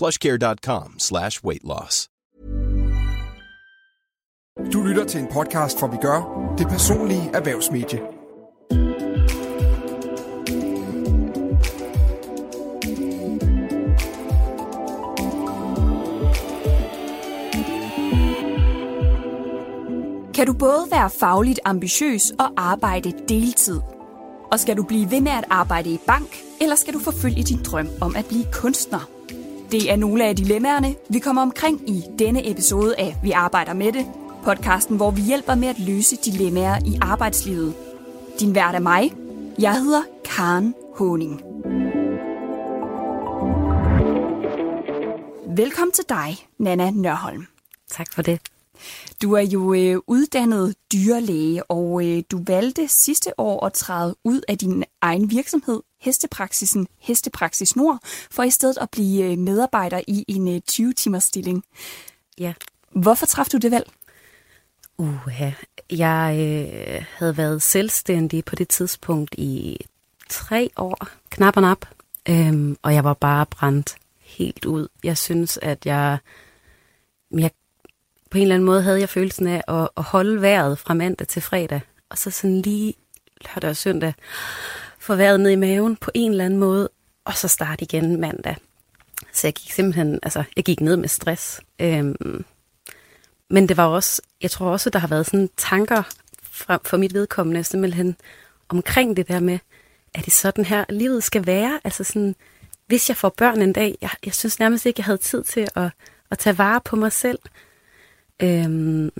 plushcare.com slash weight loss. Du lytter til en podcast, hvor vi gør det personlige erhvervsmedie. Kan du både være fagligt ambitiøs og arbejde deltid? Og skal du blive ved med at arbejde i bank, eller skal du forfølge din drøm om at blive kunstner? Det er nogle af dilemmaerne, vi kommer omkring i denne episode af Vi arbejder med det, podcasten, hvor vi hjælper med at løse dilemmaer i arbejdslivet. Din vært er mig. Jeg hedder Karen Honing. Velkommen til dig, Nana Nørholm. Tak for det. Du er jo øh, uddannet dyrlæge, og øh, du valgte sidste år at træde ud af din egen virksomhed, Hestepraksisen Hestepraksis Nord, for i stedet at blive øh, medarbejder i en øh, 20-timers stilling. Ja. Hvorfor træffede du det valg? Uha. Jeg øh, havde været selvstændig på det tidspunkt i tre år, knap og nap, øhm, og jeg var bare brændt helt ud. Jeg synes, at jeg, jeg på en eller anden måde havde jeg følelsen af at, at holde vejret fra mandag til fredag, og så sådan lige lørdag og søndag få vejret ned i maven på en eller anden måde, og så starte igen mandag. Så jeg gik simpelthen, altså jeg gik ned med stress. Øhm, men det var også, jeg tror også, der har været sådan tanker fra, for mit vedkommende, simpelthen omkring det der med, at det sådan her, livet skal være. Altså sådan, hvis jeg får børn en dag, jeg, jeg synes nærmest ikke, jeg havde tid til at, at tage vare på mig selv. Øhm,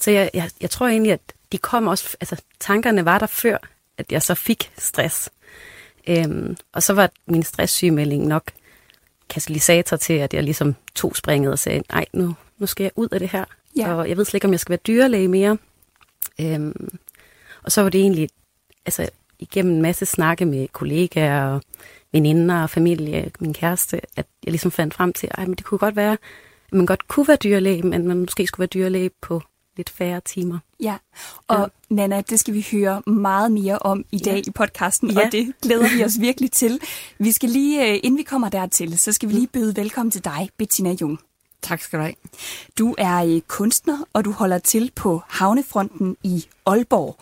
så jeg, jeg, jeg tror egentlig, at de kom også, altså tankerne var der før, at jeg så fik stress. Øhm, og så var min stresssygemelding nok katalysator til, at jeg ligesom tog springet og sagde, nej, nu, nu skal jeg ud af det her. Ja. Og jeg ved slet ikke, om jeg skal være dyrlæge mere. Øhm, og så var det egentlig, altså igennem en masse snakke med kollegaer og veninder og familie, min kæreste, at jeg ligesom fandt frem til, at det kunne godt være, at man godt kunne være dyrlæge, men man måske skulle være dyrlæge på lidt færre timer. Ja, og ja. Nana, det skal vi høre meget mere om i dag ja. i podcasten, Ja. og det glæder vi os virkelig til. Vi skal lige, øh, inden vi kommer dertil, så skal vi lige byde velkommen til dig, Bettina Jung. Tak skal du have. Du er øh, kunstner, og du holder til på Havnefronten i Aalborg.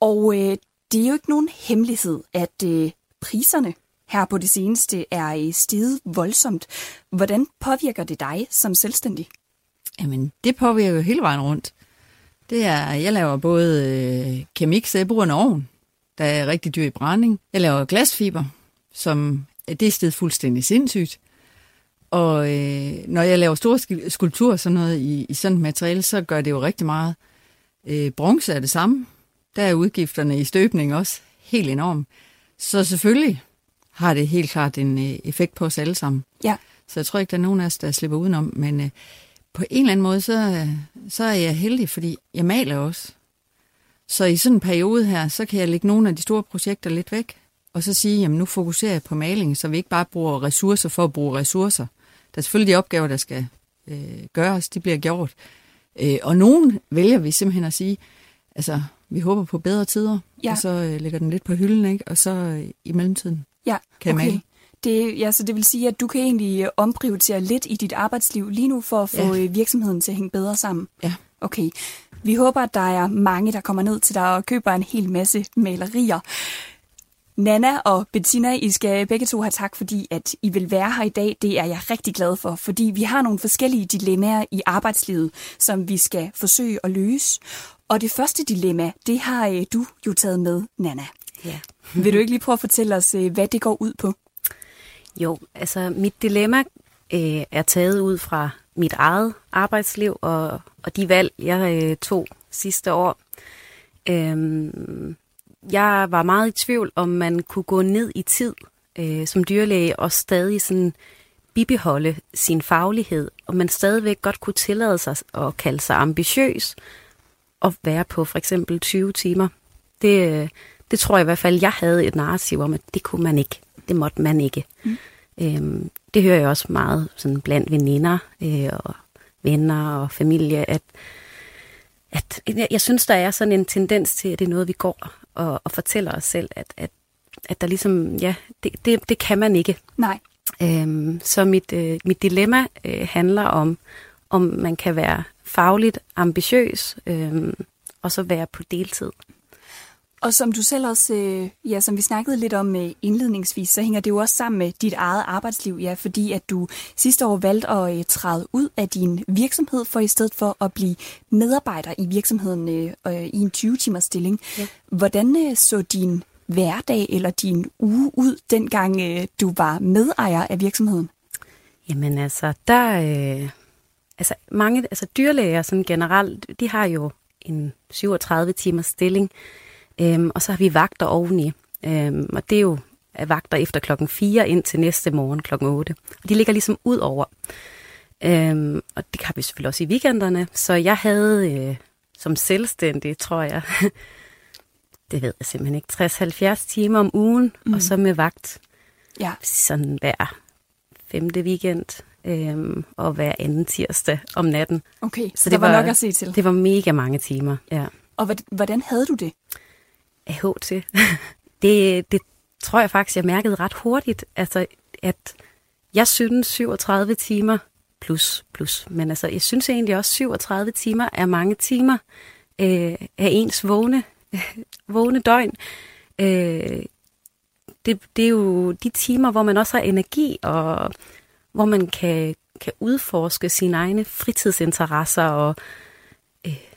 Og øh, det er jo ikke nogen hemmelighed, at øh, priserne her på det seneste er øh, steget voldsomt. Hvordan påvirker det dig som selvstændig? Jamen, det påvirker jo hele vejen rundt. Det er, jeg laver både øh, kemik, så jeg bruger en ovn, der er rigtig dyr i brænding. Jeg laver glasfiber, som det er stedet fuldstændig sindssygt. Og øh, når jeg laver store sk- skulpturer sådan noget i, i sådan et materiale, så gør det jo rigtig meget. Øh, bronze er det samme. Der er udgifterne i støbning også helt enorm. Så selvfølgelig har det helt klart en øh, effekt på os alle sammen. Ja. Så jeg tror ikke, der er nogen af os, der slipper udenom. Men øh, på en eller anden måde, så, så er jeg heldig, fordi jeg maler også. Så i sådan en periode her, så kan jeg lægge nogle af de store projekter lidt væk, og så sige, jamen nu fokuserer jeg på maling, så vi ikke bare bruger ressourcer for at bruge ressourcer. Der er selvfølgelig de opgaver, der skal øh, gøres, de bliver gjort. Øh, og nogen vælger vi simpelthen at sige, altså vi håber på bedre tider, Ja. og så øh, lægger den lidt på hylden, ikke? og så øh, i mellemtiden Ja, kan jeg male. Det, ja, så det vil sige, at du kan egentlig øh, omprioritere lidt i dit arbejdsliv lige nu for at få Ja. ja. virksomheden til at hænge bedre sammen. Ja. Okay. Vi håber, at der er mange, der kommer ned til dig og køber en hel masse malerier. Nana og Bettina, I skal begge to have tak, fordi at I vil være her i dag. Det er jeg rigtig glad for, fordi vi har nogle forskellige dilemmaer i arbejdslivet, som vi skal forsøge at løse. Og det første dilemma, det har øh, du jo taget med, Nana. Ja. Vil du ikke lige prøve at fortælle os, øh, hvad det går ud på? Jo, altså mit dilemma øh, er taget ud fra mit eget arbejdsliv og, og de valg, jeg øh, tog sidste år. Øhm, jeg var meget i tvivl, om man kunne gå ned i tid øh, som dyrlæge og stadig sådan bibeholde sin faglighed, og man stadigvæk godt kunne tillade sig at kalde sig ambitiøs og være på for eksempel 20 timer. Det, øh, det tror jeg i hvert fald, jeg havde et narrativ om, at det kunne man ikke. Det måtte man ikke. Mm. Øhm, det hører jeg også meget sådan blandt veninder øh, og venner og familie, at, at jeg synes, der er sådan en tendens til, at det er noget, vi går og, og fortæller os selv, at, at, at der ligesom, ja, det, det, det kan man ikke. Nej. Øhm, så mit, øh, mit dilemma øh, handler om, om man kan være fagligt ambitiøs, øh, og så være på deltid. Og som du selv også, øh, ja, som vi snakkede lidt om øh, indledningsvis, så hænger det jo også sammen med dit eget arbejdsliv, ja, fordi at du sidste år valgte at øh, træde ud af din virksomhed for i stedet for at blive medarbejder i virksomheden øh, i en 20-timers stilling. Ja. Hvordan øh, så din hverdag eller din uge ud, dengang øh, du var medejer af virksomheden? Jamen altså, der... Øh, altså mange, altså dyrlæger sådan generelt, de har jo en 37 timers stilling, Øhm, og så har vi vagter oveni. Øhm, og det er jo vagter efter klokken 4 ind til næste morgen klokken 8. Og de ligger ligesom ud over. Øhm, og det har vi selvfølgelig også i weekenderne. Så jeg havde øh, som selvstændig, tror jeg, det ved jeg simpelthen ikke, 60-70 timer om ugen, mm. og så med vagt ja. sådan hver femte weekend øhm, og hver anden tirsdag om natten. Okay, så, det var, var nok at se til. Det var mega mange timer, ja. Og hvordan havde du det? AH til. det, det tror jeg faktisk, jeg mærkede ret hurtigt, altså, at jeg synes 37 timer plus, plus, men altså, jeg synes egentlig også 37 timer er mange timer øh, af ens vågne, vågne døgn. Øh, det, det er jo de timer, hvor man også har energi, og hvor man kan, kan udforske sine egne fritidsinteresser og øh,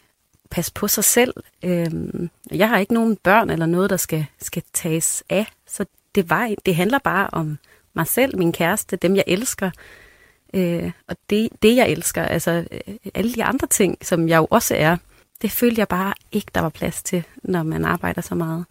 passe på sig selv. Øhm, jeg har ikke nogen børn eller noget, der skal, skal tages af, så det, var, det handler bare om mig selv, min kæreste, dem jeg elsker, øh, og det, det jeg elsker, altså øh, alle de andre ting, som jeg jo også er, det følte jeg bare ikke, der var plads til, når man arbejder så meget.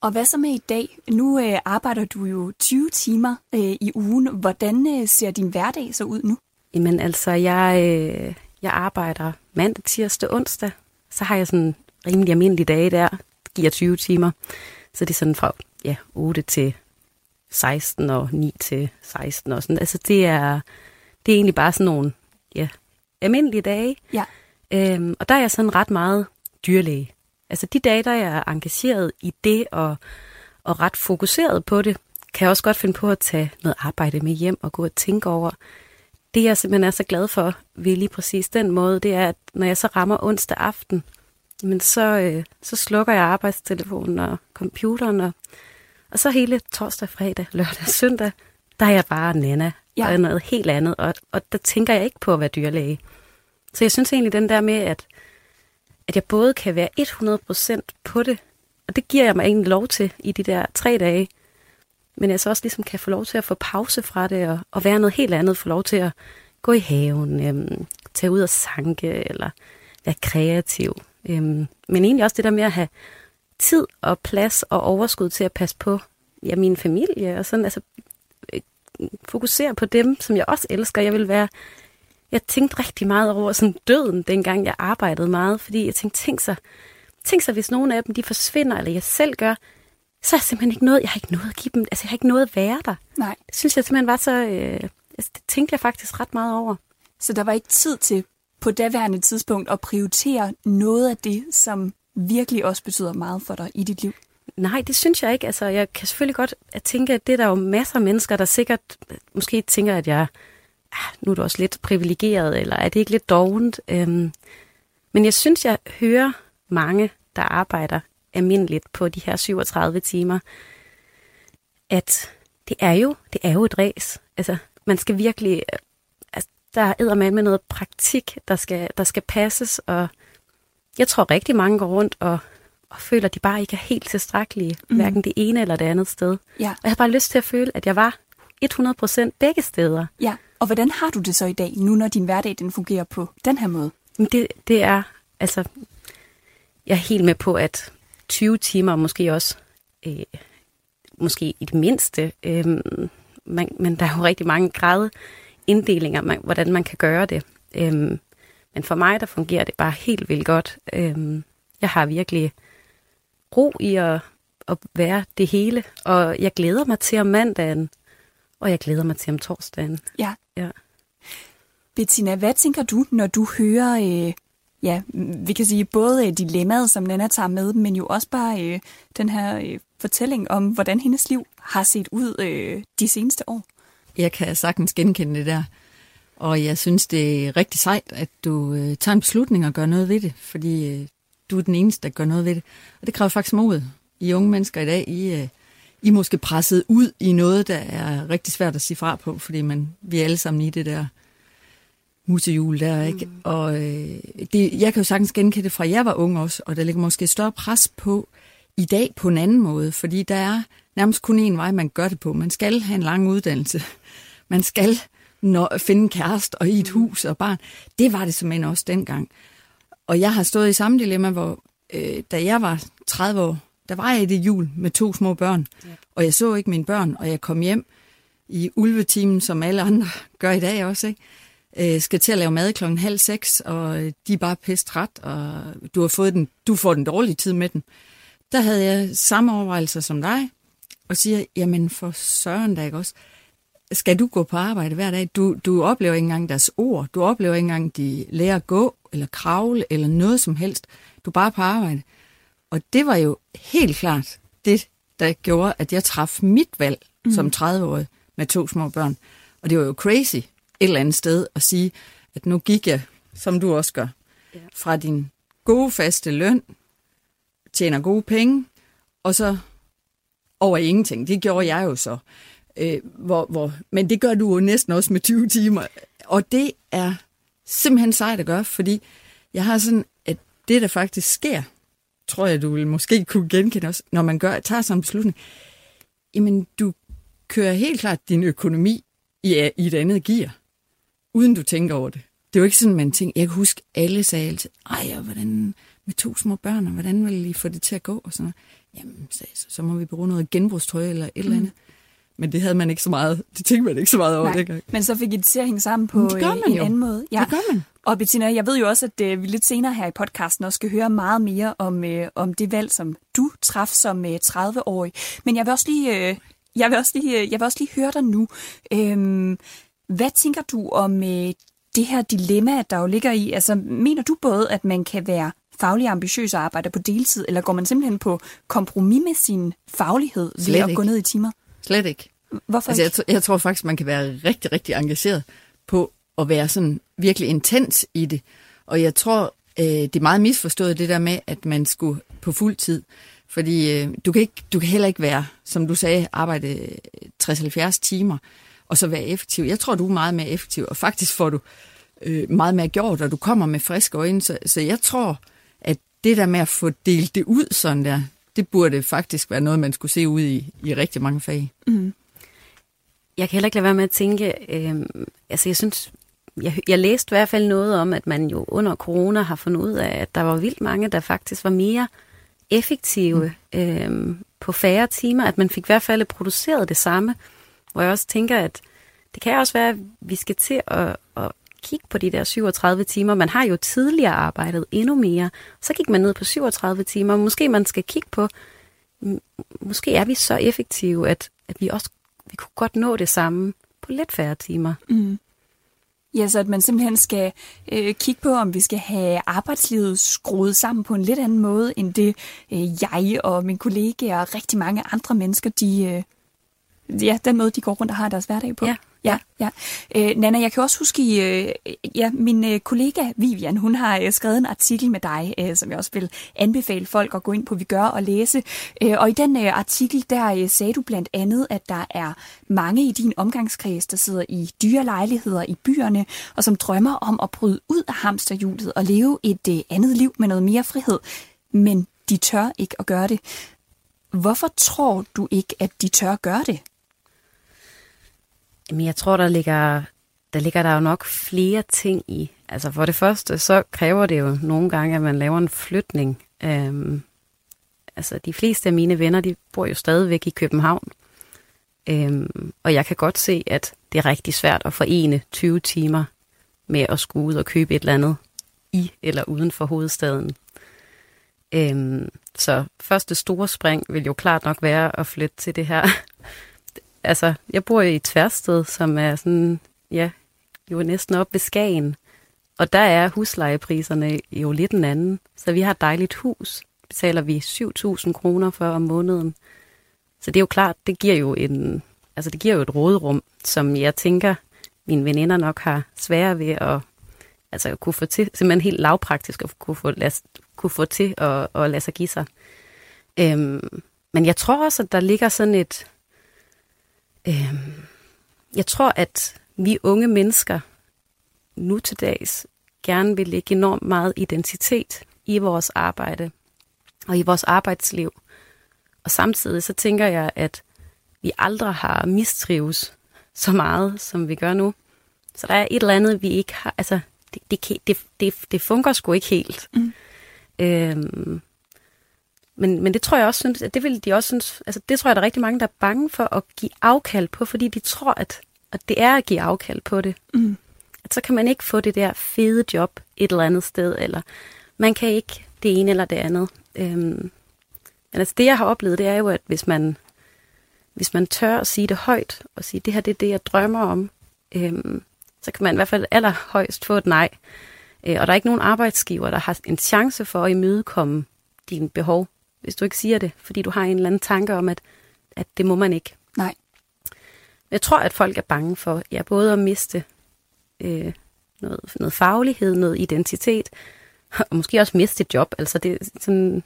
Og hvad så med i dag? Nu øh, arbejder du jo 20 timer øh, i ugen. Hvordan øh, ser din hverdag så ud nu? Jamen altså, jeg, øh, jeg arbejder mandag, tirsdag, onsdag, så har jeg sådan rimelig almindelige dage der, giver 20 timer. Så det er sådan fra ja, 8 til 16 og 9 til 16 og sådan. Altså det er, det er egentlig bare sådan nogle ja, almindelige dage. Ja. Øhm, og der er jeg sådan ret meget dyrlæge. Altså de dage, der er jeg engageret i det og, og ret fokuseret på det, kan jeg også godt finde på at tage noget arbejde med hjem og gå og tænke over, det jeg simpelthen er så glad for ved lige præcis den måde, det er, at når jeg så rammer onsdag aften, men så, øh, så slukker jeg arbejdstelefonen og computeren, og, og så hele torsdag, fredag, lørdag, søndag, der er jeg bare nana, ja. og noget helt andet, og, og der tænker jeg ikke på at være dyrlæge. Så jeg synes egentlig den der med, at, at jeg både kan være 100% på det, og det giver jeg mig egentlig lov til i de der tre dage, men jeg så også ligesom kan få lov til at få pause fra det, og, og være noget helt andet, få lov til at gå i haven, øhm, tage ud og sanke, eller være kreativ. Øhm, men egentlig også det der med at have tid og plads og overskud til at passe på ja, min familie, og sådan, altså øh, fokusere på dem, som jeg også elsker. Jeg vil være, jeg tænkte rigtig meget over sådan døden, dengang jeg arbejdede meget, fordi jeg tænkte, tænk sig, tænk sig, hvis nogen af dem de forsvinder, eller jeg selv gør, så er jeg simpelthen ikke noget, jeg har ikke noget at give dem, altså jeg har ikke noget at være der. Nej. Det synes jeg simpelthen var så, øh, altså, det tænkte jeg faktisk ret meget over. Så der var ikke tid til på daværende tidspunkt at prioritere noget af det, som virkelig også betyder meget for dig i dit liv? Nej, det synes jeg ikke. Altså, jeg kan selvfølgelig godt at tænke, at det er der jo masser af mennesker, der sikkert måske tænker, at jeg ah, nu er du også lidt privilegeret, eller er det ikke lidt dovent? Øhm, men jeg synes, jeg hører mange, der arbejder almindeligt på de her 37 timer, at det er jo, det er jo et ræs. Altså, man skal virkelig, altså, der er med noget praktik, der skal, der skal passes, og jeg tror rigtig mange går rundt og, og føler, at de bare ikke er helt tilstrækkelige, mm. hverken det ene eller det andet sted. Ja. Og jeg har bare lyst til at føle, at jeg var 100% begge steder. Ja, og hvordan har du det så i dag, nu når din hverdag den fungerer på den her måde? Det, det er, altså, jeg er helt med på, at 20 timer måske også, øh, måske i det mindste, øh, man, men der er jo rigtig mange grad inddelinger, man, hvordan man kan gøre det. Øh, men for mig, der fungerer det bare helt vildt godt. Øh, jeg har virkelig ro i at, at være det hele, og jeg glæder mig til om mandagen, og jeg glæder mig til om torsdagen. Ja. ja. Bettina, hvad tænker du, når du hører, øh, ja, vi kan sige både øh, dilemmaet, som Nana tager med, men jo også bare øh, den her øh, fortælling om, hvordan hendes liv har set ud øh, de seneste år? Jeg kan sagtens genkende det der. Og jeg synes, det er rigtig sejt, at du øh, tager en beslutning og gør noget ved det, fordi øh, du er den eneste, der gør noget ved det. Og det kræver faktisk mod. I unge mennesker i dag, I, øh, I er måske presset ud i noget, der er rigtig svært at sige fra på, fordi man, vi er alle sammen i det der musehjul der, ikke? Mm. Og øh, det, jeg kan jo sagtens genkende det fra, jeg var ung også, og der ligger måske større pres på i dag på en anden måde, fordi der er nærmest kun én vej, man gør det på. Man skal have en lang uddannelse. Man skal når, finde kæreste og i et hus og barn. Det var det simpelthen også dengang. Og jeg har stået i samme dilemma, hvor øh, da jeg var 30 år, der var jeg i det jul med to små børn, ja. og jeg så ikke mine børn, og jeg kom hjem i ulvetimen, som alle andre gør i dag også, ikke? Øh, skal til at lave mad klokken halv seks, og de er bare pisse træt, og du har fået den, du får den dårlige tid med den. Der havde jeg samme overvejelser som dig, og siger, jamen for søren da ikke også, skal du gå på arbejde hver dag? Du, du oplever ikke engang deres ord. Du oplever ikke engang, de lærer at gå, eller kravle, eller noget som helst. Du er bare på arbejde. Og det var jo helt klart det, der gjorde, at jeg traf mit valg mm. som 30-årig med to små børn. Og det var jo crazy et eller andet sted at sige, at nu gik jeg, som du også gør, fra din gode faste løn, tjener gode penge, og så over ingenting. Det gjorde jeg jo så. Øh, hvor, hvor, men det gør du jo næsten også med 20 timer. Og det er simpelthen sejt at gøre, fordi jeg har sådan, at det, der faktisk sker, tror jeg, du vil måske kunne genkende også, når man gør, tager sådan en beslutning, jamen du kører helt klart din økonomi i, i et andet gear, uden du tænker over det. Det er jo ikke sådan, man tænker, jeg kan huske, alle sagde altid, ej, og hvordan med to små børn, og hvordan vil I få det til at gå? Og sådan noget. Jamen, så, så må vi bruge noget genbrugstøj eller et mm. eller andet. Men det havde man ikke så meget, det tænkte man ikke så meget over Nej, dengang. Men så fik I det til at hænge sammen på det gør øh, man en jo. anden måde. Ja. Det gør man. Og Bettina, jeg ved jo også, at uh, vi lidt senere her i podcasten også skal høre meget mere om, uh, om det valg, som du traf som uh, 30-årig. Men jeg vil også lige, uh, jeg vil også lige, uh, jeg vil også lige høre dig nu. Uh, hvad tænker du om uh, det her dilemma, der jo ligger i? Altså, mener du både, at man kan være faglig ambitiøs og arbejde på deltid, eller går man simpelthen på kompromis med sin faglighed ved Slet at ikke. gå ned i timer? Slet ikke. Hvorfor Altså, jeg, ikke? tr- jeg tror faktisk, man kan være rigtig, rigtig engageret på at være sådan virkelig intens i det. Og jeg tror, øh, det er meget misforstået det der med, at man skulle på fuld tid. Fordi øh, du, kan ikke, du kan heller ikke være, som du sagde, arbejde øh, 60-70 timer, og så være effektiv. Jeg tror, du er meget mere effektiv, og faktisk får du øh, meget mere gjort, og du kommer med friske øjne. Så, så jeg tror, at det der med at få delt det ud sådan der, det burde faktisk være noget, man skulle se ud i, i rigtig mange fag. Jeg kan heller ikke lade være med at tænke, øh, altså jeg synes, jeg, jeg læste i hvert fald noget om, at man jo under corona har fundet ud af, at der var vildt mange, der faktisk var mere effektive mm. øh, på færre timer, at man fik i hvert fald produceret det samme, hvor jeg også tænker, at det kan også være, at vi skal til at, at kigge på de der 37 timer. Man har jo tidligere arbejdet endnu mere, så gik man ned på 37 timer. Måske man skal kigge på, måske er vi så effektive, at, at vi også vi kunne godt nå det samme på lidt færre timer. Mm. Ja, så at man simpelthen skal øh, kigge på, om vi skal have arbejdslivet skruet sammen på en lidt anden måde, end det øh, jeg og mine kollegaer og rigtig mange andre mennesker, de, øh, ja, den måde, de går rundt og har deres hverdag på. Ja, Ja, ja. Øh, Nana, jeg kan også huske, øh, ja, min øh, kollega Vivian, hun har øh, skrevet en artikel med dig, øh, som jeg også vil anbefale folk at gå ind på Vi Gør og læse. Øh, og i den øh, artikel, der øh, sagde du blandt andet, at der er mange i din omgangskreds, der sidder i dyre lejligheder i byerne, og som drømmer om at bryde ud af hamsterhjulet og leve et øh, andet liv med noget mere frihed. Men de tør ikke at gøre det. Hvorfor tror du ikke, at de tør gøre det? Jamen, jeg tror, der ligger, der ligger der jo nok flere ting i. Altså for det første, så kræver det jo nogle gange, at man laver en flytning. Øhm, altså de fleste af mine venner, de bor jo stadigvæk i København. Øhm, og jeg kan godt se, at det er rigtig svært at forene 20 timer med at skulle ud og købe et eller andet i eller uden for hovedstaden. Øhm, så første store spring vil jo klart nok være at flytte til det her altså, jeg bor i Tværsted, som er sådan, ja, jo næsten op ved Skagen. Og der er huslejepriserne jo lidt en anden. Så vi har et dejligt hus. Betaler vi 7.000 kroner for om måneden. Så det er jo klart, det giver jo en, altså det giver jo et råderum, som jeg tænker, mine veninder nok har svære ved at altså kunne få til, simpelthen helt lavpraktisk at kunne få, lad, kunne få til at, at lade sig give sig. Øhm, men jeg tror også, at der ligger sådan et, Øh, jeg tror, at vi unge mennesker nu til dags gerne vil lægge enormt meget identitet i vores arbejde og i vores arbejdsliv. Og samtidig så tænker jeg, at vi aldrig har mistrives så meget, som vi gør nu. Så der er et eller andet, vi ikke har... Altså, det, det, det, det, det fungerer sgu ikke helt. Mm. Øhm, men, men det tror jeg også synes, at det vil de også synes, altså det tror jeg, der er rigtig mange, der er bange for at give afkald på, fordi de tror, at, at det er at give afkald på det. Mm. At så kan man ikke få det der fede job et eller andet sted, eller man kan ikke det ene eller det andet. Øhm, men altså det, jeg har oplevet, det er jo, at hvis man, hvis man tør at sige det højt, og sige, det her det er det, jeg drømmer om, øhm, så kan man i hvert fald allerhøjst få et nej. Øh, og der er ikke nogen arbejdsgiver, der har en chance for at imødekomme dine behov hvis du ikke siger det, fordi du har en eller anden tanke om, at, at det må man ikke. Nej. Jeg tror, at folk er bange for ja, både at miste øh, noget, noget faglighed, noget identitet, og måske også miste et job. Altså det sådan,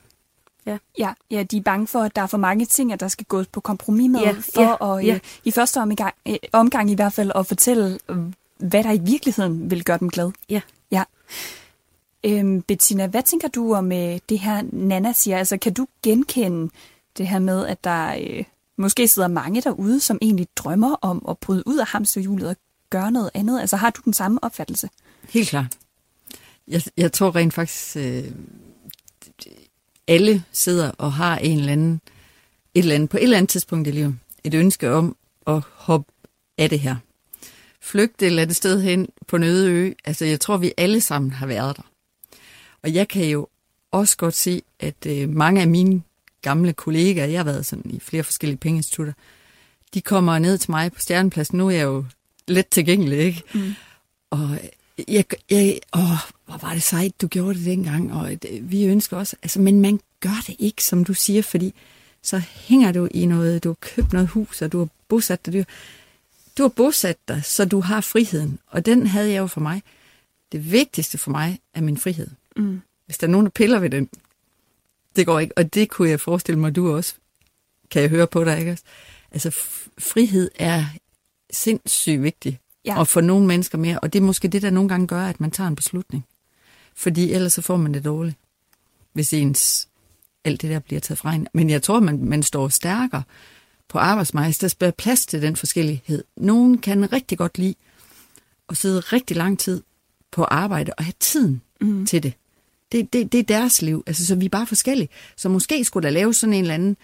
ja. Ja, ja, de er bange for, at der er for mange ting, at der skal gås på kompromis med, ja, for ja, at ja. Øh, i første omgang, øh, omgang i hvert fald at fortælle, hvad der i virkeligheden vil gøre dem glad. Ja. Ja. Øhm, Bettina, hvad tænker du om øh, det her, Nana siger? Altså, kan du genkende det her med, at der øh, måske sidder mange derude, som egentlig drømmer om at bryde ud af hamsterhjulet og gøre noget andet? Altså, har du den samme opfattelse? Helt klart. Jeg, jeg tror rent faktisk, øh, alle sidder og har en eller anden, et eller andet, på et eller andet tidspunkt i livet, et ønske om at hoppe af det her. Flygte eller et sted hen på en øde ø. Altså, jeg tror, vi alle sammen har været der. Og jeg kan jo også godt se, at øh, mange af mine gamle kollegaer, jeg har været sådan i flere forskellige pengeinstitutter, de kommer ned til mig på Stjernepladsen. Nu er jeg jo let tilgængelig, ikke? Mm. Og jeg, jeg, åh, hvor var det sejt, du gjorde det dengang, og det, vi ønsker også, altså, men man gør det ikke, som du siger, fordi så hænger du i noget, du har købt noget hus, og du har bosat dig, du, du har bosat dig, så du har friheden, og den havde jeg jo for mig. Det vigtigste for mig er min frihed. Mm. Hvis der er nogen, der piller ved den, det går ikke. Og det kunne jeg forestille mig, du også kan jeg høre på dig, ikke? Altså, frihed er sindssygt vigtig. Ja. Og for nogle mennesker mere. Og det er måske det, der nogle gange gør, at man tager en beslutning. Fordi ellers så får man det dårligt, hvis ens alt det der bliver taget fra en. Men jeg tror, man, man står stærkere på arbejdsmarkedet. Der skal plads til den forskellighed. Nogen kan rigtig godt lide at sidde rigtig lang tid på arbejde og have tiden mm. til det. Det, det. det er deres liv, altså, så vi er bare forskellige. Så måske skulle der lave sådan en eller anden,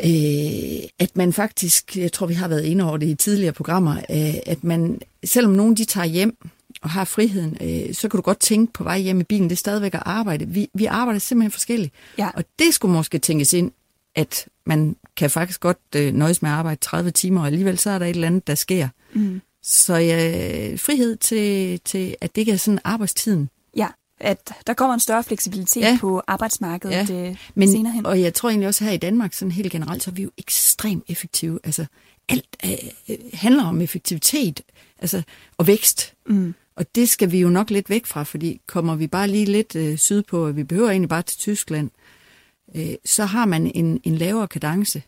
øh, at man faktisk, jeg tror vi har været inde over det i tidligere programmer, øh, at man, selvom nogen de tager hjem og har friheden, øh, så kan du godt tænke på vej hjem i bilen, det er stadigvæk at arbejde. Vi, vi arbejder simpelthen forskelligt. Ja. Og det skulle måske tænkes ind, at man kan faktisk godt øh, nøjes med at arbejde 30 timer, og alligevel så er der et eller andet, der sker. Mm. Så ja, frihed til, til, at det ikke er sådan arbejdstiden. Ja, at der kommer en større fleksibilitet ja. på arbejdsmarkedet ja. Øh, Men, senere hen. Og jeg tror egentlig også her i Danmark, sådan helt generelt, så er vi jo ekstremt effektive. Altså, alt øh, handler om effektivitet altså, og vækst. Mm. Og det skal vi jo nok lidt væk fra, fordi kommer vi bare lige lidt øh, sydpå, og vi behøver egentlig bare til Tyskland, øh, så har man en, en lavere kadence.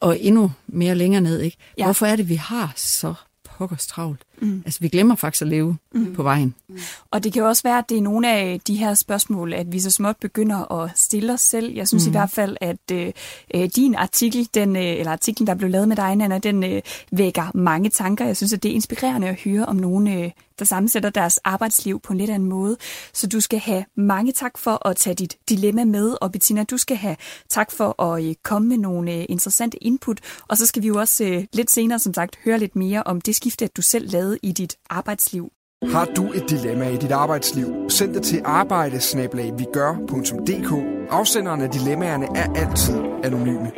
Og endnu mere længere ned, ikke? Ja. Hvorfor er det, vi har så pokkers travlt. Mm. Altså, vi glemmer faktisk at leve mm. på vejen. Mm. Og det kan jo også være, at det er nogle af de her spørgsmål, at vi så småt begynder at stille os selv. Jeg synes mm. i hvert fald, at øh, øh, din artikel, den, øh, eller artiklen, der blev lavet med dig, Nana, den øh, vækker mange tanker. Jeg synes, at det er inspirerende at høre om nogle, øh, der sammensætter deres arbejdsliv på en lidt anden måde. Så du skal have mange tak for at tage dit dilemma med, og Bettina, du skal have tak for at øh, komme med nogle øh, interessante input. Og så skal vi jo også øh, lidt senere, som sagt, høre lidt mere om det skifte, at du selv lavede i dit arbejdsliv. Har du et dilemma i dit arbejdsliv? Send det til arbejdesnablag.vigør.dk. Afsenderne af dilemmaerne er altid anonyme.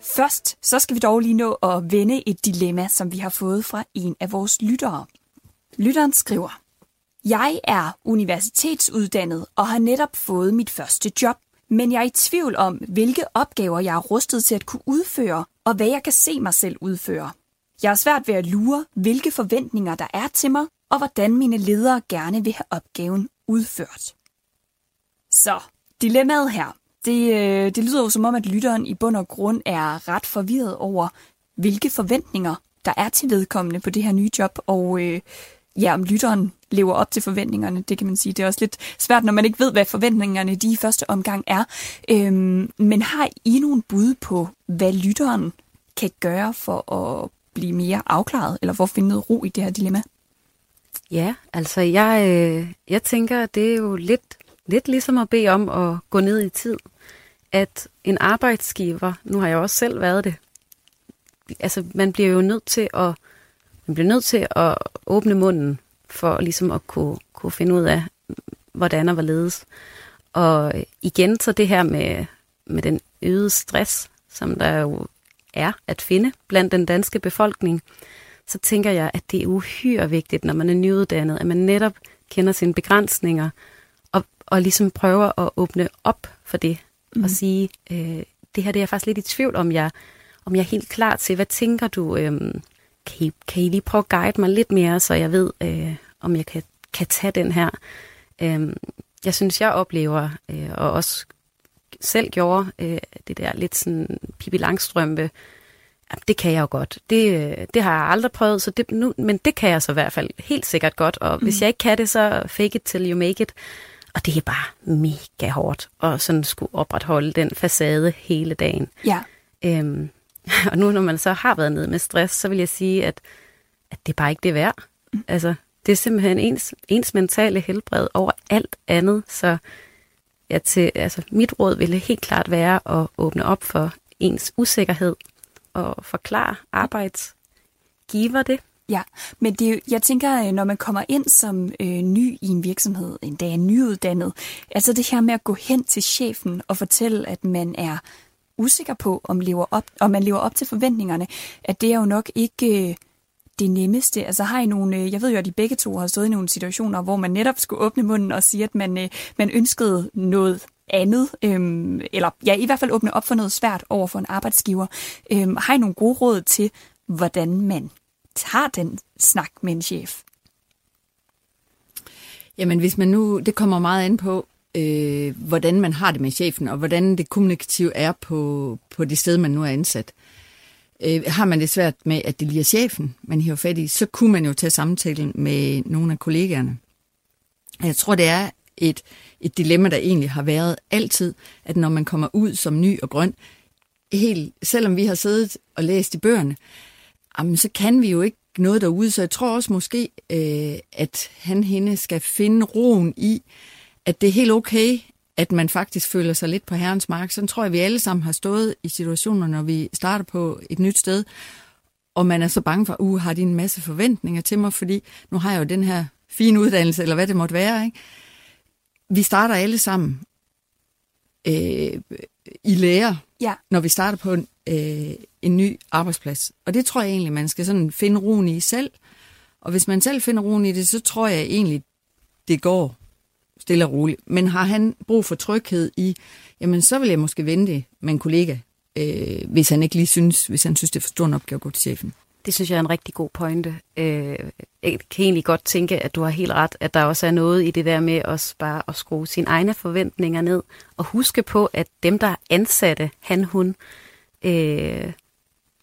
Først så skal vi dog lige nå at vende et dilemma, som vi har fået fra en af vores lyttere. Lytteren skriver, Jeg er universitetsuddannet og har netop fået mit første job, men jeg er i tvivl om, hvilke opgaver jeg er rustet til at kunne udføre, og hvad jeg kan se mig selv udføre. Jeg har svært ved at lure, hvilke forventninger der er til mig, og hvordan mine ledere gerne vil have opgaven udført. Så, dilemmaet her. Det, øh, det lyder jo som om, at lytteren i bund og grund er ret forvirret over, hvilke forventninger der er til vedkommende på det her nye job, og øh, ja, om lytteren lever op til forventningerne, det kan man sige. Det er også lidt svært, når man ikke ved, hvad forventningerne de i første omgang er. Øhm, men har I nogen bud på, hvad lytteren kan gøre for at blive mere afklaret, eller for at finde noget ro i det her dilemma? Ja, altså jeg, øh, jeg tænker, det er jo lidt, lidt ligesom at bede om at gå ned i tid. At en arbejdsgiver, nu har jeg også selv været det, altså man bliver jo nødt til at, man bliver nødt til at åbne munden for ligesom at kunne, kunne finde ud af, hvordan og hvorledes. Og igen så det her med, med den øgede stress, som der jo er at finde blandt den danske befolkning, så tænker jeg, at det er uhyre vigtigt, når man er nyuddannet, at man netop kender sine begrænsninger, og, og ligesom prøver at åbne op for det, mm. og sige, øh, det her det er jeg faktisk lidt i tvivl om, jeg, om jeg er helt klar til. Hvad tænker du? Øh, kan, I, kan I lige prøve at guide mig lidt mere, så jeg ved, øh, om jeg kan, kan tage den her? Øh, jeg synes, jeg oplever, øh, og også selv gjorde, øh, det der lidt sådan Pippi Langstrømpe, det kan jeg jo godt. Det, det har jeg aldrig prøvet, så det, nu, men det kan jeg så i hvert fald helt sikkert godt. Og mm. hvis jeg ikke kan det, så fake it till you make it. Og det er bare mega hårdt at sådan skulle opretholde den facade hele dagen. Ja. Øhm, og nu når man så har været nede med stress, så vil jeg sige, at, at det er bare ikke det værd. Mm. Altså, det er simpelthen ens, ens mentale helbred over alt andet. Så ja, til, altså, mit råd ville helt klart være at åbne op for ens usikkerhed og forklare arbejdsgiver det. Ja, men det, jeg tænker, øh, når man kommer ind som øh, ny i en virksomhed, endda er nyuddannet, altså det her med at gå hen til chefen og fortælle, at man er usikker på, om, lever op, om man lever op til forventningerne, at det er jo nok ikke øh, det nemmeste. Altså har I nogle, øh, jeg ved jo, at de begge to har stået i nogle situationer, hvor man netop skulle åbne munden og sige, at man, øh, man ønskede noget andet, øhm, eller ja, i hvert fald åbne op for noget svært over for en arbejdsgiver. Øhm, har I nogle gode råd til, hvordan man tager den snak med en chef? Jamen, hvis man nu, det kommer meget an på, øh, hvordan man har det med chefen, og hvordan det kommunikative er på, på det sted, man nu er ansat. Øh, Øh, har man det svært med, at det lige er chefen, man hiver fat i, så kunne man jo tage samtalen med nogle af kollegaerne. Jeg tror, det er et, et dilemma, der egentlig har været altid, at når man kommer ud som ny og grøn, helt, selvom vi har siddet og læst i bøgerne, jamen, så kan vi jo ikke noget derude, så jeg tror også måske, øh, at han hende skal finde roen i, at det er helt okay, at man faktisk føler sig lidt på herrens mark. Sådan tror jeg, vi alle sammen har stået i situationer, når vi starter på et nyt sted, og man er så bange for, uh, har de en masse forventninger til mig, fordi nu har jeg jo den her fine uddannelse, eller hvad det måtte være, ikke? vi starter alle sammen øh, i lære, ja. når vi starter på en, øh, en ny arbejdsplads. Og det tror jeg egentlig, man skal sådan finde roen i selv. Og hvis man selv finder roen i det, så tror jeg egentlig, det går stille og roligt. Men har han brug for tryghed i, jamen så vil jeg måske vente med en kollega øh, hvis han ikke lige synes, hvis han synes, det er for stor en opgave at gå til chefen. Det synes jeg er en rigtig god pointe. Øh, jeg kan egentlig godt tænke, at du har helt ret, at der også er noget i det der med også bare at skrue sine egne forventninger ned, og huske på, at dem, der ansatte han, hun, øh,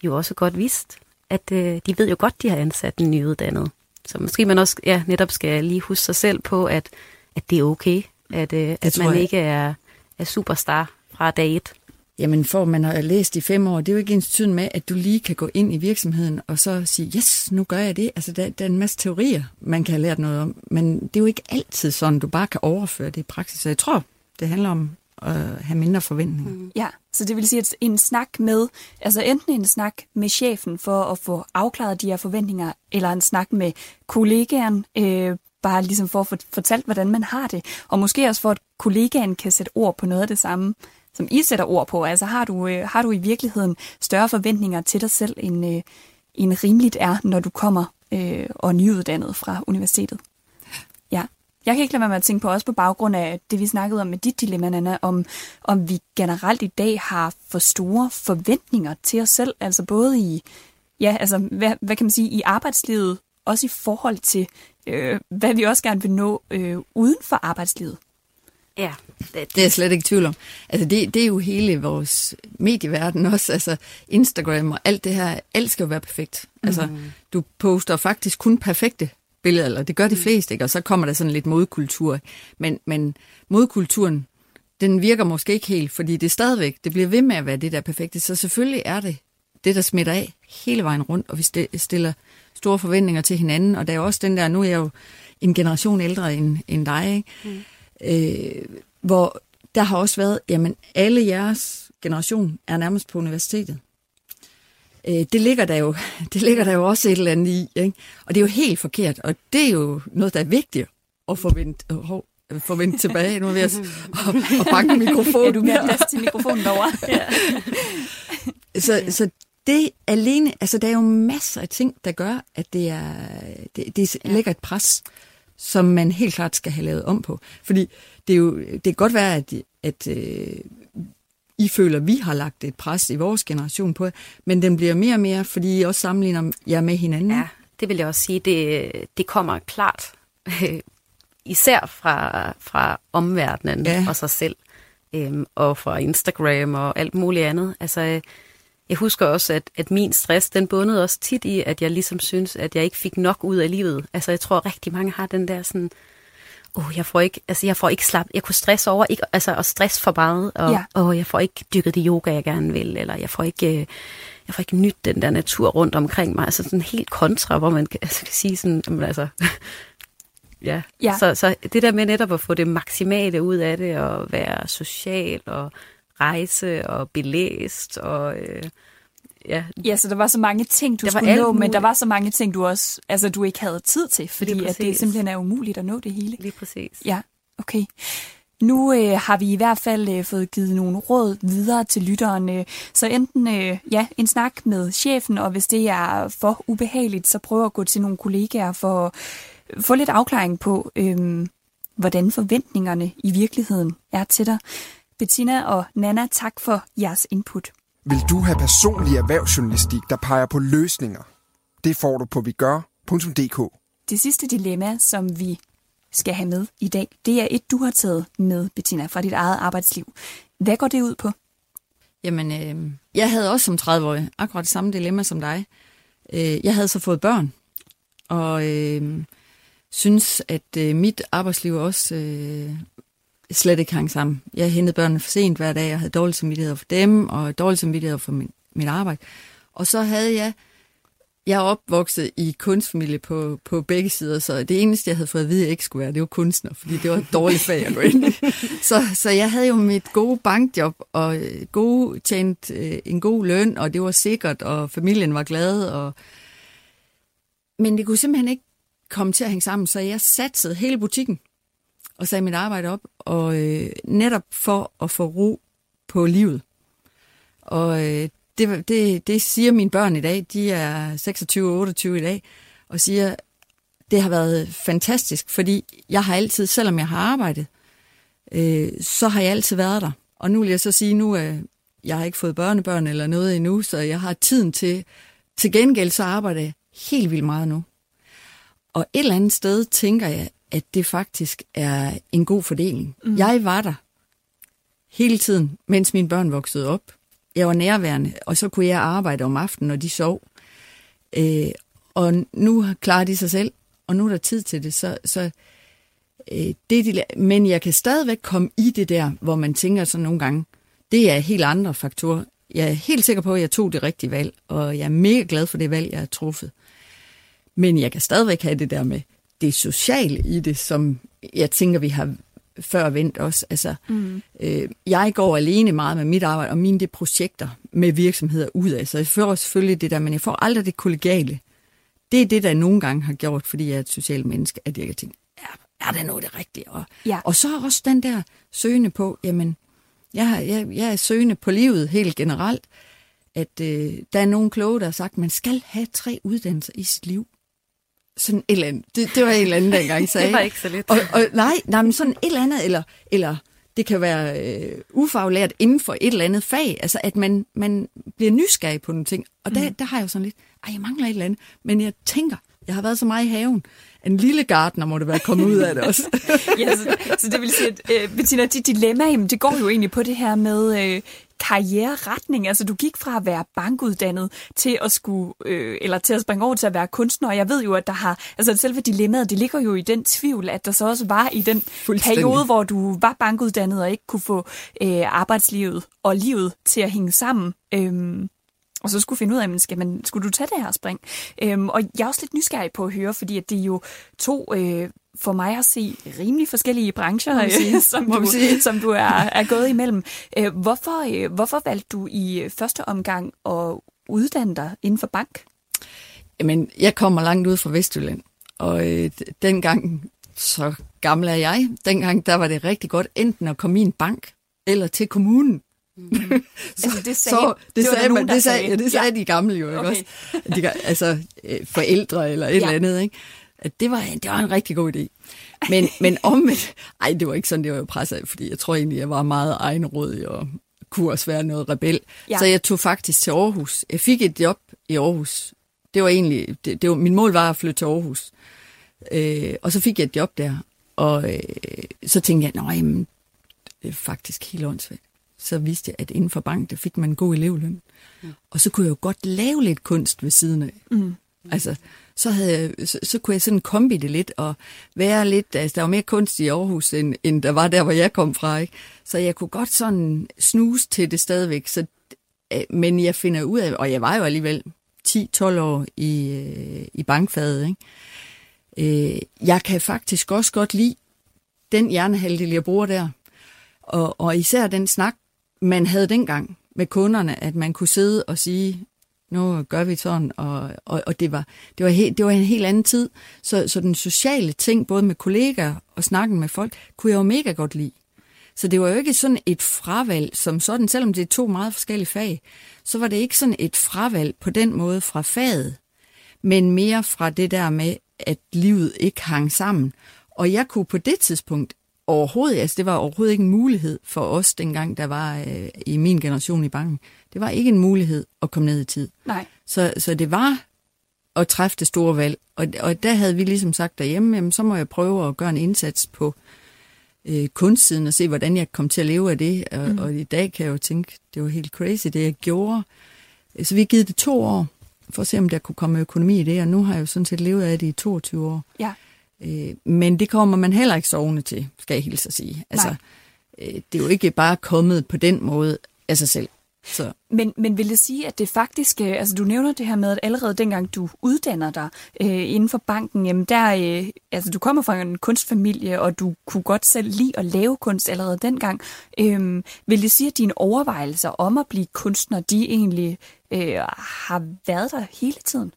jo også godt vidst, at øh, de ved jo godt, de har ansat en nyuddannet. Så måske man også ja, netop skal lige huske sig selv på, at, at det er okay, at, øh, at man jeg. ikke er, er superstar fra dag et. Jamen for man har læst i fem år, det er jo ikke ens tiden med, at du lige kan gå ind i virksomheden og så sige, yes, nu gør jeg det. Altså der, der er en masse teorier, man kan have lært noget om, men det er jo ikke altid sådan, du bare kan overføre det i praksis. Så jeg tror, det handler om at have mindre forventninger. Mm. Ja, så det vil sige, at en snak med, altså enten en snak med chefen for at få afklaret de her forventninger, eller en snak med kollegaen, øh, bare ligesom for at få fortalt, hvordan man har det, og måske også for, at kollegaen kan sætte ord på noget af det samme som I sætter ord på. Altså har du, øh, har du i virkeligheden større forventninger til dig selv, end, øh, end rimeligt er, når du kommer øh, og er nyuddannet fra universitetet? Ja. Jeg kan ikke lade være med at tænke på, også på baggrund af det, vi snakkede om med dit dilemma, Anna, om, om vi generelt i dag har for store forventninger til os selv, altså både i, ja, altså, hvad, hvad kan man sige, i arbejdslivet, også i forhold til, øh, hvad vi også gerne vil nå øh, uden for arbejdslivet. Ja. Det, det er jeg slet ikke tvivl om. Altså det, det er jo hele vores medieverden også. Altså Instagram og alt det her, alt skal jo være perfekt. Altså mm. du poster faktisk kun perfekte billeder, eller det gør de mm. fleste, ikke? og så kommer der sådan lidt modkultur. Men, men modkulturen, den virker måske ikke helt, fordi det er stadigvæk, det bliver ved med at være det der perfekte. Så selvfølgelig er det det, der smitter af hele vejen rundt, og vi stiller store forventninger til hinanden. Og der er også den der, nu er jeg jo en generation ældre end, end dig, ikke? Mm øh, hvor der har også været, jamen alle jeres generation er nærmest på universitetet. Øh, det, ligger der jo, det ligger der jo også et eller andet i, ikke? og det er jo helt forkert, og det er jo noget, der er vigtigt at forvente, hov, forvente tilbage. Nu er vi at og, og banke mikrofonen. Ja, du mere plads til mikrofonen derovre. ja. så, så det alene, altså der er jo masser af ting, der gør, at det, er, det, det lægger et pres som man helt klart skal have lavet om på. Fordi det er jo, det kan godt være, at, at øh, I føler, at vi har lagt et pres i vores generation på, men den bliver mere og mere, fordi I også sammenligner jer med hinanden. Ja, det vil jeg også sige. Det, det kommer klart, især fra, fra omverdenen ja. og sig selv, øhm, og fra Instagram og alt muligt andet. Altså, jeg husker også, at, at min stress, den bundede også tit i, at jeg ligesom synes, at jeg ikke fik nok ud af livet. Altså, jeg tror rigtig mange har den der sådan, åh, oh, jeg får ikke, altså, jeg får ikke slap, jeg kunne stresse over, ikke, altså, og stress for meget, og ja. oh, jeg får ikke dykket det yoga, jeg gerne vil, eller jeg får ikke, øh, jeg får ikke nyt den der natur rundt omkring mig. Altså, sådan helt kontra, hvor man altså, kan sige sådan, altså, ja. ja. Så, så det der med netop at få det maksimale ud af det, og være social, og rejse og belæst og øh, ja. Ja, så der var så mange ting, du der skulle nå, men der var så mange ting, du også altså, du ikke havde tid til, fordi at det simpelthen er umuligt at nå det hele. Lige præcis. Ja, okay. Nu øh, har vi i hvert fald øh, fået givet nogle råd videre til lytteren. Øh, så enten øh, ja, en snak med chefen, og hvis det er for ubehageligt, så prøv at gå til nogle kollegaer for at få lidt afklaring på, øh, hvordan forventningerne i virkeligheden er til dig. Bettina og Nana, tak for jeres input. Vil du have personlig erhvervsjournalistik, der peger på løsninger? Det får du på vigør.dk. Det sidste dilemma, som vi skal have med i dag, det er et, du har taget med, Bettina, fra dit eget arbejdsliv. Hvad går det ud på? Jamen, øh, jeg havde også som 30-årig akkurat det samme dilemma som dig. Øh, jeg havde så fået børn, og øh, synes, at øh, mit arbejdsliv også øh, slet ikke hang sammen. Jeg hentede børnene for sent hver dag, og havde dårlig samvittighed for dem, og dårlig samvittighed for min, mit arbejde. Og så havde jeg, jeg er opvokset i kunstfamilie på, på begge sider, så det eneste, jeg havde fået at vide, at jeg ikke skulle være, det var kunstner, fordi det var et dårligt fag at gå ind i. Så, så jeg havde jo mit gode bankjob, og øh, gode, tjent øh, en god løn, og det var sikkert, og familien var glad. Og... Men det kunne simpelthen ikke komme til at hænge sammen, så jeg satsede hele butikken og sagde mit arbejde op, og øh, netop for at få ro på livet. Og øh, det, det, det siger mine børn i dag, de er 26 og 28 i dag, og siger, det har været fantastisk, fordi jeg har altid, selvom jeg har arbejdet, øh, så har jeg altid været der. Og nu vil jeg så sige, nu øh, jeg har ikke fået børnebørn eller noget endnu, så jeg har tiden til. Til gengæld så arbejder jeg helt vildt meget nu. Og et eller andet sted tænker jeg, at det faktisk er en god fordeling. Mm. Jeg var der hele tiden, mens mine børn voksede op. Jeg var nærværende, og så kunne jeg arbejde om aftenen, når de sov. Øh, og nu klarer de sig selv, og nu er der tid til det. Så, så øh, det, de, men jeg kan stadigvæk komme i det der, hvor man tænker så nogle gange, det er helt andre faktorer. Jeg er helt sikker på, at jeg tog det rigtige valg, og jeg er mega glad for det valg, jeg har truffet. Men jeg kan stadigvæk have det der med det sociale i det, som jeg tænker, vi har før vendt også. Altså, mm. øh, jeg går alene meget med mit arbejde og mine det projekter med virksomheder ud af. Så jeg får selvfølgelig det der, men jeg får aldrig det kollegiale. Det er det, der nogle gange har gjort, fordi jeg er et socialt menneske, at jeg kan tænke, er, er det noget det rigtige? Og, ja. og så også den der søgende på, jamen, jeg, jeg, jeg er søgende på livet helt generelt, at øh, der er nogle kloge, der har sagt, man skal have tre uddannelser i sit liv sådan et eller andet. Det, det var et eller andet, der engang sagde. det var ikke så lidt. Og, og, nej, nej, men sådan et eller andet, eller, eller det kan være øh, ufaglært inden for et eller andet fag. Altså, at man, man bliver nysgerrig på nogle ting. Og der, mm. der har jeg jo sådan lidt, ej, jeg mangler et eller andet. Men jeg tænker, jeg har været så meget i haven. En lille gartner må det være kommet ud af det også. ja, så, så det vil sige, at øh, Bettina, dit dilemma, jamen, det går jo egentlig på det her med, øh, karriereretning. Altså, du gik fra at være bankuddannet til at skulle, øh, eller til at springe over til at være kunstner. Og jeg ved jo, at der har, altså selve dilemmaet, det ligger jo i den tvivl, at der så også var i den periode, hvor du var bankuddannet og ikke kunne få øh, arbejdslivet og livet til at hænge sammen. Øhm, og så skulle finde ud af, men skal man, skulle du tage det her spring? Øhm, og jeg er også lidt nysgerrig på at høre, fordi at det er jo to øh, for mig at se rimelig forskellige brancher, sige, som, du, som du er, er gået imellem. Øh, hvorfor, øh, hvorfor valgte du i første omgang at uddanne dig inden for bank? Jamen, jeg kommer langt ud fra Vestjylland, og øh, dengang, så gammel er jeg, dengang der var det rigtig godt enten at komme i en bank, eller til kommunen. Mm. så, altså, det sagde, så, det, det sagde, nogen, det sagde, sagde. Ja, det sagde ja. de gamle jo, ikke okay. også? De, altså, forældre eller et ja. eller andet, ikke? at det var, det var en rigtig god idé. Men, men omvendt, ej, det var ikke sådan, det var jo presset fordi jeg tror egentlig, jeg var meget egenrådig og kunne også være noget rebel. Ja. Så jeg tog faktisk til Aarhus. Jeg fik et job i Aarhus. Det var egentlig, det, det var, min mål var at flytte til Aarhus. Øh, og så fik jeg et job der. Og øh, så tænkte jeg, nej, det er faktisk helt åndssvagt. Så vidste jeg, at inden for bank, der fik man en god elevløn. Ja. Og så kunne jeg jo godt lave lidt kunst ved siden af. Mm. Altså, så, havde, så, så kunne jeg sådan kombi det lidt og være lidt, altså der var mere kunst i Aarhus, end, end der var der, hvor jeg kom fra, ikke? Så jeg kunne godt sådan snuse til det stadigvæk, så, øh, men jeg finder ud af, og jeg var jo alligevel 10-12 år i, øh, i bankfaget, ikke? Øh, jeg kan faktisk også godt lide den hjernehalvdel, jeg bruger der, og, og især den snak, man havde dengang med kunderne, at man kunne sidde og sige, nu gør vi sådan, og, og, og det, var, det, var helt, det var en helt anden tid. Så, så den sociale ting, både med kollegaer og snakken med folk, kunne jeg jo mega godt lide. Så det var jo ikke sådan et fravalg som sådan, selvom det er to meget forskellige fag, så var det ikke sådan et fravalg på den måde fra faget, men mere fra det der med, at livet ikke hang sammen. Og jeg kunne på det tidspunkt overhovedet, altså det var overhovedet ikke en mulighed for os dengang, der var øh, i min generation i banken. Det var ikke en mulighed at komme ned i tid. Nej. Så, så det var at træffe det store valg. Og, og der havde vi ligesom sagt derhjemme, jamen, så må jeg prøve at gøre en indsats på øh, kunstsiden og se, hvordan jeg kom til at leve af det. Og, mm. og i dag kan jeg jo tænke, det var helt crazy, det jeg gjorde. Så vi har givet det to år, for at se, om der kunne komme økonomi i det, og nu har jeg jo sådan set levet af det i 22 år. Ja. Øh, men det kommer man heller ikke sovende til, skal jeg hilse at sige. Altså, øh, det er jo ikke bare kommet på den måde af sig selv. Så. Men, men vil det sige, at det faktisk, øh, altså du nævner det her med, at allerede dengang du uddanner dig øh, inden for banken, jamen der, øh, altså du kommer fra en kunstfamilie, og du kunne godt selv lide at lave kunst allerede dengang. Øh, vil det sige, at dine overvejelser om at blive kunstner, de egentlig øh, har været der hele tiden?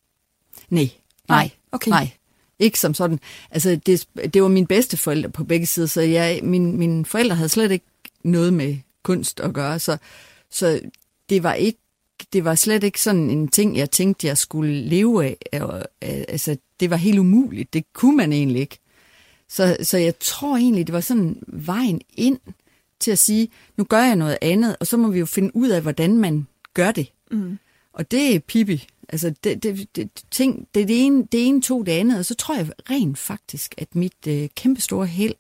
Nej, nej, okay. nej. Ikke som sådan. Altså, det, det var mine bedste forældre på begge sider, så jeg, min, mine forældre havde slet ikke noget med kunst at gøre, så, så det var ikke det var slet ikke sådan en ting, jeg tænkte, jeg skulle leve af. Altså, det var helt umuligt. Det kunne man egentlig ikke. Så, så jeg tror egentlig, det var sådan vejen ind til at sige, nu gør jeg noget andet, og så må vi jo finde ud af, hvordan man gør det. Mm. Og det er Pippi. Altså, det, det, det, ting, det, det, ene, det ene tog det andet, og så tror jeg rent faktisk, at mit øh, kæmpestore held,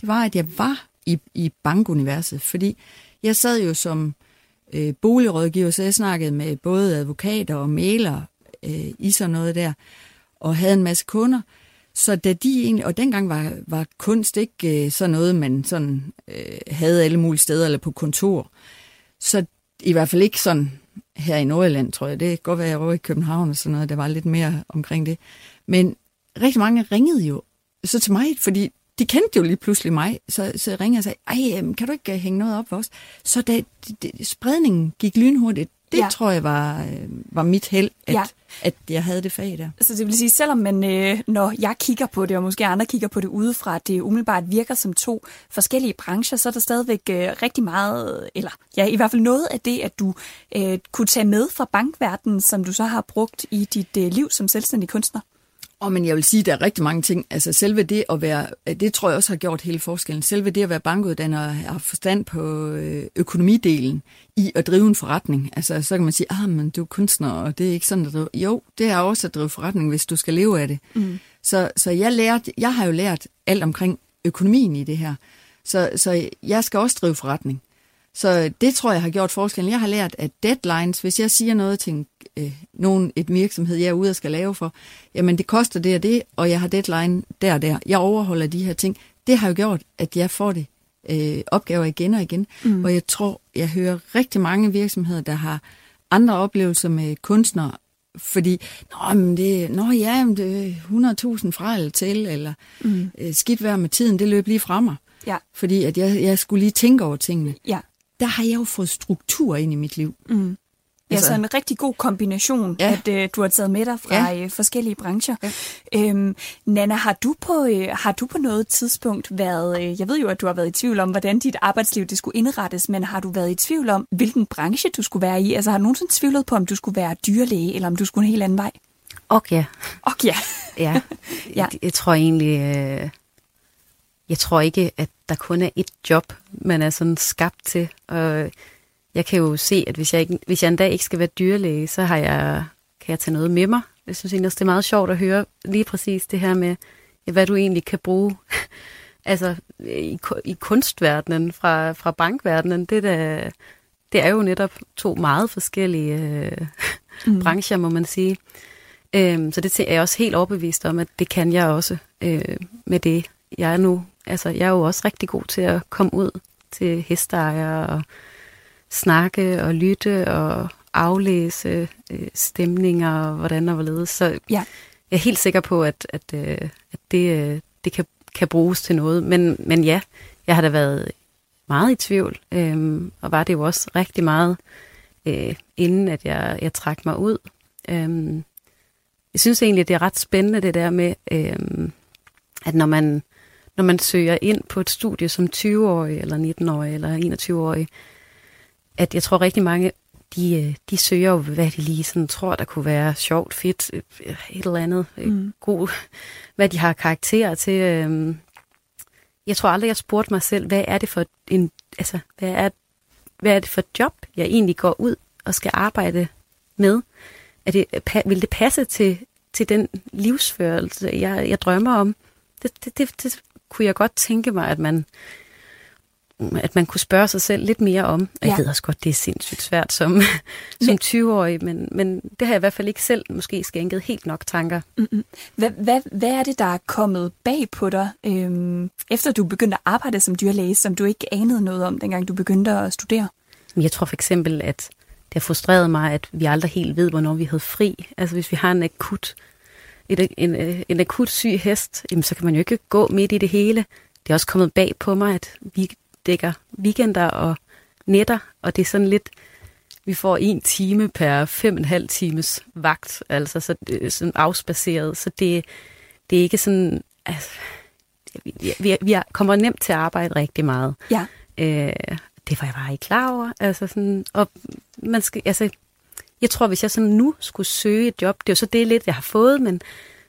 det var, at jeg var i, i bankuniverset, fordi jeg sad jo som øh, boligrådgiver, så jeg snakkede med både advokater og maler øh, i sådan noget der, og havde en masse kunder. Så da de egentlig, og dengang var, var kunst ikke øh, sådan noget, man sådan øh, havde alle mulige steder eller på kontor. Så i hvert fald ikke sådan her i Nordjylland, tror jeg. Det kan godt være, jeg var i København og sådan noget, der var lidt mere omkring det. Men rigtig mange ringede jo så til mig, fordi de kendte jo lige pludselig mig, så, så jeg og sagde, ej, øhm, kan du ikke øh, hænge noget op for os? Så da det, spredningen gik lynhurtigt, det ja. tror jeg var, øh, var mit held, at, ja. at jeg havde det fag der. Så det vil sige, selvom man, øh, når jeg kigger på det, og måske andre kigger på det udefra, at det umiddelbart virker som to forskellige brancher, så er der stadigvæk øh, rigtig meget, eller ja, i hvert fald noget af det, at du øh, kunne tage med fra bankverdenen, som du så har brugt i dit øh, liv som selvstændig kunstner. Og men jeg vil sige, at der er rigtig mange ting. Altså selve det at være, det tror jeg også har gjort hele forskellen. Selve det at være bankuddanner og have forstand på øh, økonomidelen i at drive en forretning. Altså så kan man sige, ah, men du er kunstner, og det er ikke sådan, at drive. Jo, det er også at drive forretning, hvis du skal leve af det. Mm. Så, så jeg, lærte, jeg har jo lært alt omkring økonomien i det her. Så, så jeg skal også drive forretning. Så det tror jeg har gjort forskellen. Jeg har lært, at deadlines, hvis jeg siger noget til en, øh, nogen, et virksomhed, jeg er ude og skal lave for, jamen det koster det og det, og jeg har deadline der og der. Jeg overholder de her ting. Det har jo gjort, at jeg får det øh, opgaver igen og igen. Mm. Og jeg tror, jeg hører rigtig mange virksomheder, der har andre oplevelser med kunstnere, fordi, nå, men det, nå ja, men det er 100.000 fra eller til, eller mm. øh, skidt vejr med tiden, det løb lige fra mig. Ja. Fordi at jeg, jeg skulle lige tænke over tingene. Ja der har jeg jo fået struktur ind i mit liv. Mm. Ja, altså, så en rigtig god kombination, ja. at øh, du har taget med dig fra ja. øh, forskellige brancher. Ja. Øhm, Nana, har du, på, øh, har du på noget tidspunkt været, øh, jeg ved jo, at du har været i tvivl om, hvordan dit arbejdsliv det skulle indrettes, men har du været i tvivl om, hvilken branche du skulle være i? Altså har du nogensinde tvivlet på, om du skulle være dyrlæge, eller om du skulle en helt anden vej? Og ja. Og ja. ja. ja. Jeg, jeg tror egentlig, øh, jeg tror ikke, at der kun er et job, man er sådan skabt til. Og jeg kan jo se, at hvis jeg, ikke, hvis jeg en dag ikke skal være dyrlæge, så har jeg, kan jeg tage noget med mig. Jeg synes egentlig også, det er meget sjovt at høre lige præcis det her med, hvad du egentlig kan bruge altså, i, i kunstverdenen fra, fra bankverdenen. Det, der, det er jo netop to meget forskellige øh, mm. brancher, må man sige. Øhm, så det er jeg også helt overbevist om, at det kan jeg også øh, med det, jeg nu altså, jeg er jo også rigtig god til at komme ud til hesteejere og snakke og lytte og aflæse øh, stemninger og hvordan og hvorledes. Så ja. jeg er helt sikker på, at, at, øh, at det, øh, det kan, kan bruges til noget. Men, men ja, jeg har da været meget i tvivl, øh, og var det jo også rigtig meget, øh, inden at jeg, jeg trak mig ud. Øh, jeg synes egentlig, at det er ret spændende det der med, øh, at når man når man søger ind på et studie som 20-årig, eller 19-årig, eller 21-årig, at jeg tror rigtig mange, de, øh, de søger jo, hvad de lige sådan tror, der kunne være sjovt, fedt, øh, et eller andet, øh, mm. god, hvad de har karakterer til. Jeg tror aldrig, jeg spurgte mig selv, hvad er det for en, altså, hvad er, hvad er det for et job, jeg egentlig går ud og skal arbejde med? Er det, vil det passe til, til den livsførelse, jeg, jeg drømmer om? Det, det, det, det kunne jeg godt tænke mig, at man at man kunne spørge sig selv lidt mere om. Ja. Jeg ved også godt, det er sindssygt svært som, som 20-årig, men, men det har jeg i hvert fald ikke selv måske skænket helt nok tanker. Mm-hmm. Hvad, hvad, hvad er det, der er kommet bag på dig, øhm, efter du begyndte at arbejde som dyrlæge, som du ikke anede noget om, dengang du begyndte at studere? Jeg tror for eksempel, at det har frustreret mig, at vi aldrig helt ved, hvornår vi havde fri. Altså hvis vi har en akut et, en, en akut syg hest, jamen, så kan man jo ikke gå midt i det hele. Det er også kommet bag på mig, at vi dækker weekender og nætter, og det er sådan lidt, vi får en time per fem og en halv times vagt, altså så er sådan afspaceret, så det, det er ikke sådan, altså, vi, vi, vi kommer nemt til at arbejde rigtig meget. Ja. Øh, det var jeg bare ikke klar over. Altså sådan, og man skal, altså, jeg tror, hvis jeg sådan nu skulle søge et job, det er jo så det lidt, jeg har fået, men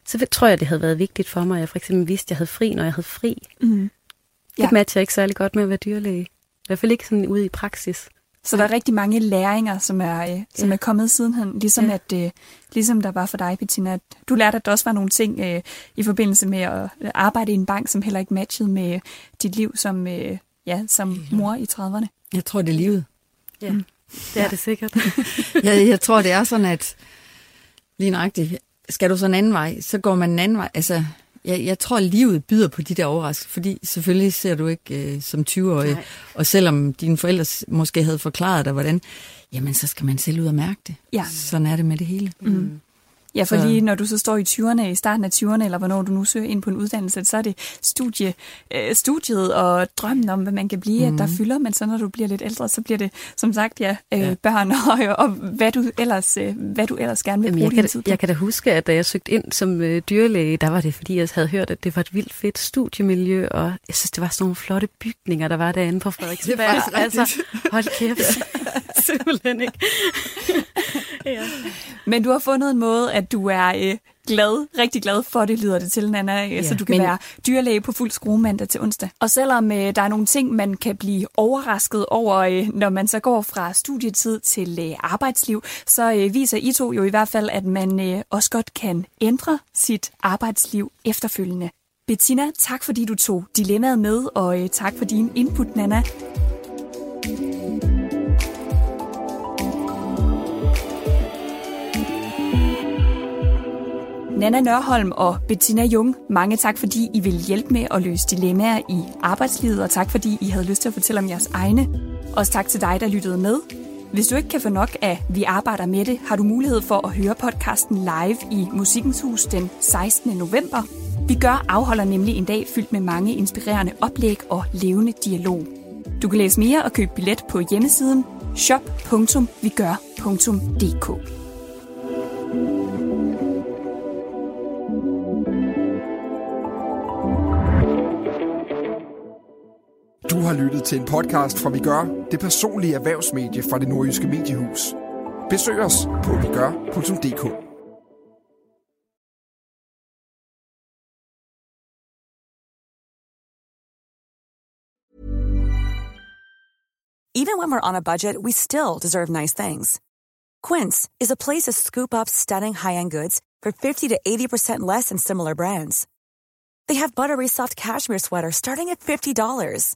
så tror jeg, det havde været vigtigt for mig, at jeg for eksempel vidste, at jeg havde fri, når jeg havde fri. Mm. Det ja. matcher ikke særlig godt med at være dyrlæge. hvert fald ikke sådan ude i praksis. Så der er rigtig mange læringer, som er, øh, som Ja. er kommet sidenhen. Ligesom, Ja. at, øh, ligesom der var for dig, Bettina. At du lærte, at der også var nogle ting øh, i forbindelse med at øh, arbejde i en bank, som heller ikke matchede med dit liv som, øh, ja, som mor i 30'erne. Jeg tror, det er livet. Ja, det er det sikkert. jeg, jeg tror, det er sådan, at lige nøjagtigt, skal du så en anden vej, så går man en anden vej. Altså, jeg, jeg tror, livet byder på de der overraskelser, fordi selvfølgelig ser du ikke øh, som 20-årig, Nej. og selvom dine forældre måske havde forklaret dig, hvordan, jamen så skal man selv ud og mærke det. Ja. Sådan er det med det hele. Mm. Ja, for Så- lige når du så står i 20'erne, i starten af 20'erne, eller hvornår du nu søger ind på en uddannelse, så er det studie, øh, studiet og drømmen om, hvad man kan blive, mm. at der fylder, men så når du bliver lidt ældre, så bliver det, som sagt, ja, øh, Ja. børn og, og hvad, du ellers, øh, hvad du ellers gerne vil Jamen, bruge jeg, din kan, tid på. jeg kan da huske, at da jeg søgte ind som øh, dyrlæge, der var det, fordi jeg havde hørt, at det var et vildt fedt studiemiljø, og jeg synes, det var sådan nogle flotte bygninger, der var derinde på Frederiksberg. Det er altså, hold kæft. Simpelthen ikke. ja. Men du har fundet en måde, at du er øh, glad, rigtig glad for det, lyder det til, Nana, ja, så du kan men... men- være dyrlæge på fuld skrue mandag til onsdag. Og selvom øh, der er nogle ting, man kan blive overrasket over, øh, når man så går fra studietid til øh, arbejdsliv, så øh, viser I to jo i hvert fald, at man øh, også godt kan ændre sit arbejdsliv efterfølgende. Bettina, tak fordi du tog dilemmaet med, og øh, tak for din input, Nana. Nana Nørholm og Bettina Jung, mange tak, fordi I vil hjælpe med at løse dilemmaer i arbejdslivet, og tak, fordi I havde lyst til at fortælle om jeres egne. Også tak til dig, der lyttede med. Hvis du ikke kan få nok af Vi arbejder med det, har du mulighed for at høre podcasten live i Musikkens Hus den 16. november. Vi gør afholder nemlig en dag fyldt med mange inspirerende oplæg og levende dialog. Du kan læse mere og købe billet på hjemmesiden shop.vigør.dk. har lyttet til en podcast fra Vi Gør, det personlige erhvervsmedie fra det nordjyske mediehus. Besøg os på vigør.dk. Even when we're on a budget, we still deserve nice things. Quince is a place to scoop up stunning high-end goods for 50 to 80% less than similar brands. They have buttery soft cashmere sweaters starting at $50,